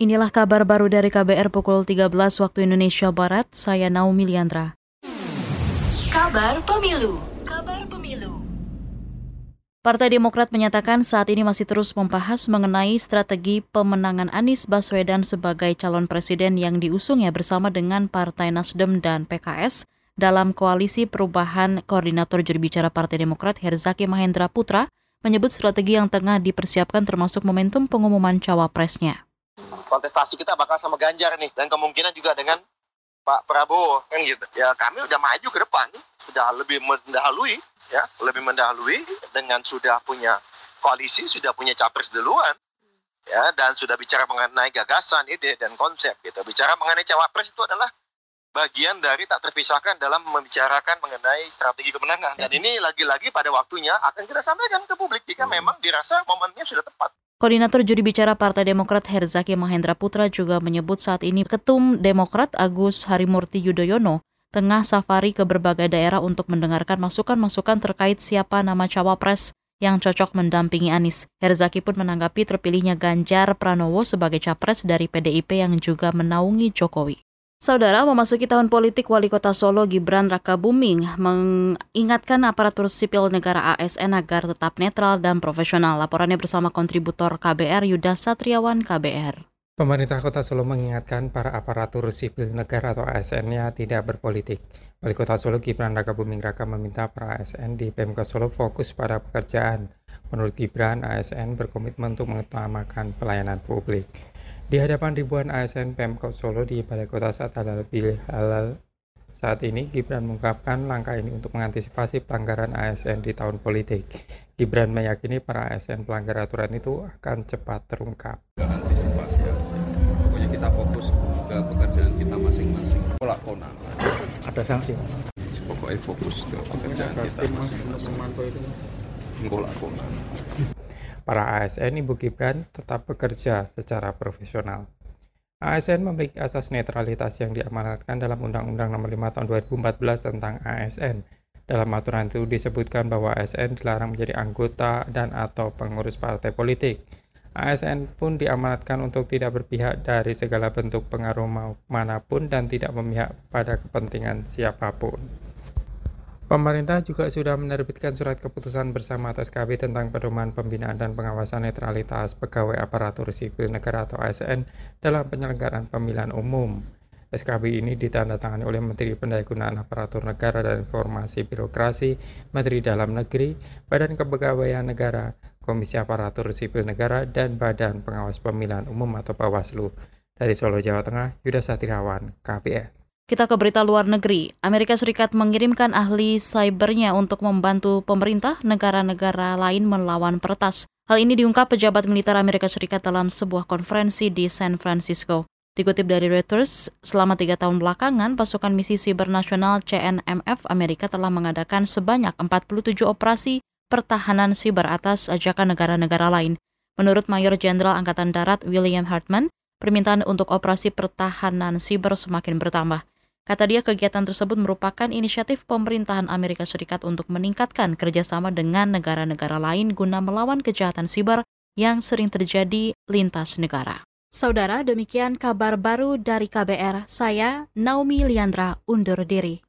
Inilah kabar baru dari KBR pukul 13 waktu Indonesia Barat. Saya Naomi Liandra. Kabar Pemilu. Kabar Pemilu. Partai Demokrat menyatakan saat ini masih terus membahas mengenai strategi pemenangan Anies Baswedan sebagai calon presiden yang diusungnya bersama dengan Partai Nasdem dan PKS dalam koalisi perubahan koordinator juri bicara Partai Demokrat Herzaki Mahendra Putra menyebut strategi yang tengah dipersiapkan termasuk momentum pengumuman cawapresnya kontestasi kita bakal sama Ganjar nih dan kemungkinan juga dengan Pak Prabowo kan gitu. Ya kami udah maju ke depan, sudah lebih mendahului ya, lebih mendahului dengan sudah punya koalisi, sudah punya capres duluan. Ya, dan sudah bicara mengenai gagasan, ide dan konsep gitu. Bicara mengenai cawapres itu adalah bagian dari tak terpisahkan dalam membicarakan mengenai strategi kemenangan. Dan ini lagi-lagi pada waktunya akan kita sampaikan ke publik jika memang dirasa momennya sudah tepat. Koordinator juri bicara Partai Demokrat Herzaki Mahendra Putra juga menyebut saat ini Ketum Demokrat Agus Harimurti Yudhoyono tengah safari ke berbagai daerah untuk mendengarkan masukan-masukan terkait siapa nama cawapres yang cocok mendampingi Anies. Herzaki pun menanggapi terpilihnya Ganjar Pranowo sebagai capres dari PDIP yang juga menaungi Jokowi. Saudara, memasuki tahun politik, Wali Kota Solo Gibran Raka Buming mengingatkan aparatur sipil negara ASN agar tetap netral dan profesional. Laporannya bersama kontributor KBR Yuda Satriawan KBR. Pemerintah Kota Solo mengingatkan para aparatur sipil negara atau ASN-nya tidak berpolitik. Wali Kota Solo Gibran Raka Buming Raka meminta para ASN di Pemkot Solo fokus pada pekerjaan. Menurut Gibran, ASN berkomitmen untuk mengutamakan pelayanan publik. Di hadapan ribuan ASN Pemkot Solo di Balai Kota saat halal pilih halal saat ini, Gibran mengungkapkan langkah ini untuk mengantisipasi pelanggaran ASN di tahun politik. Gibran meyakini para ASN pelanggar aturan itu akan cepat terungkap. Antisipasi aja. Pokoknya kita fokus ke pekerjaan kita masing-masing. Pola kona. Ada sanksi? Pokoknya fokus ke pekerjaan kita masing-masing. Kona. Para ASN Ibu Gibran tetap bekerja secara profesional. ASN memiliki asas netralitas yang diamanatkan dalam Undang-Undang Nomor 5 Tahun 2014 tentang ASN. Dalam aturan itu disebutkan bahwa ASN dilarang menjadi anggota dan atau pengurus partai politik. ASN pun diamanatkan untuk tidak berpihak dari segala bentuk pengaruh mana pun dan tidak memihak pada kepentingan siapa pun. Pemerintah juga sudah menerbitkan surat keputusan bersama atau SKB tentang pedoman pembinaan dan pengawasan netralitas pegawai aparatur sipil negara atau ASN dalam penyelenggaraan pemilihan umum. SKB ini ditandatangani oleh Menteri Pendayagunaan Aparatur Negara dan Informasi Birokrasi, Menteri Dalam Negeri, Badan Kepegawaian Negara, Komisi Aparatur Sipil Negara, dan Badan Pengawas Pemilihan Umum atau Bawaslu. Dari Solo, Jawa Tengah, Yuda Satirawan, KPR. Kita ke berita luar negeri. Amerika Serikat mengirimkan ahli cybernya untuk membantu pemerintah negara-negara lain melawan peretas. Hal ini diungkap pejabat militer Amerika Serikat dalam sebuah konferensi di San Francisco. Dikutip dari Reuters, selama tiga tahun belakangan, pasukan misi siber nasional CNMF Amerika telah mengadakan sebanyak 47 operasi pertahanan siber atas ajakan negara-negara lain. Menurut Mayor Jenderal Angkatan Darat William Hartman, permintaan untuk operasi pertahanan siber semakin bertambah. Kata dia, kegiatan tersebut merupakan inisiatif pemerintahan Amerika Serikat untuk meningkatkan kerjasama dengan negara-negara lain guna melawan kejahatan siber yang sering terjadi lintas negara. Saudara, demikian kabar baru dari KBR. Saya Naomi Liandra undur diri.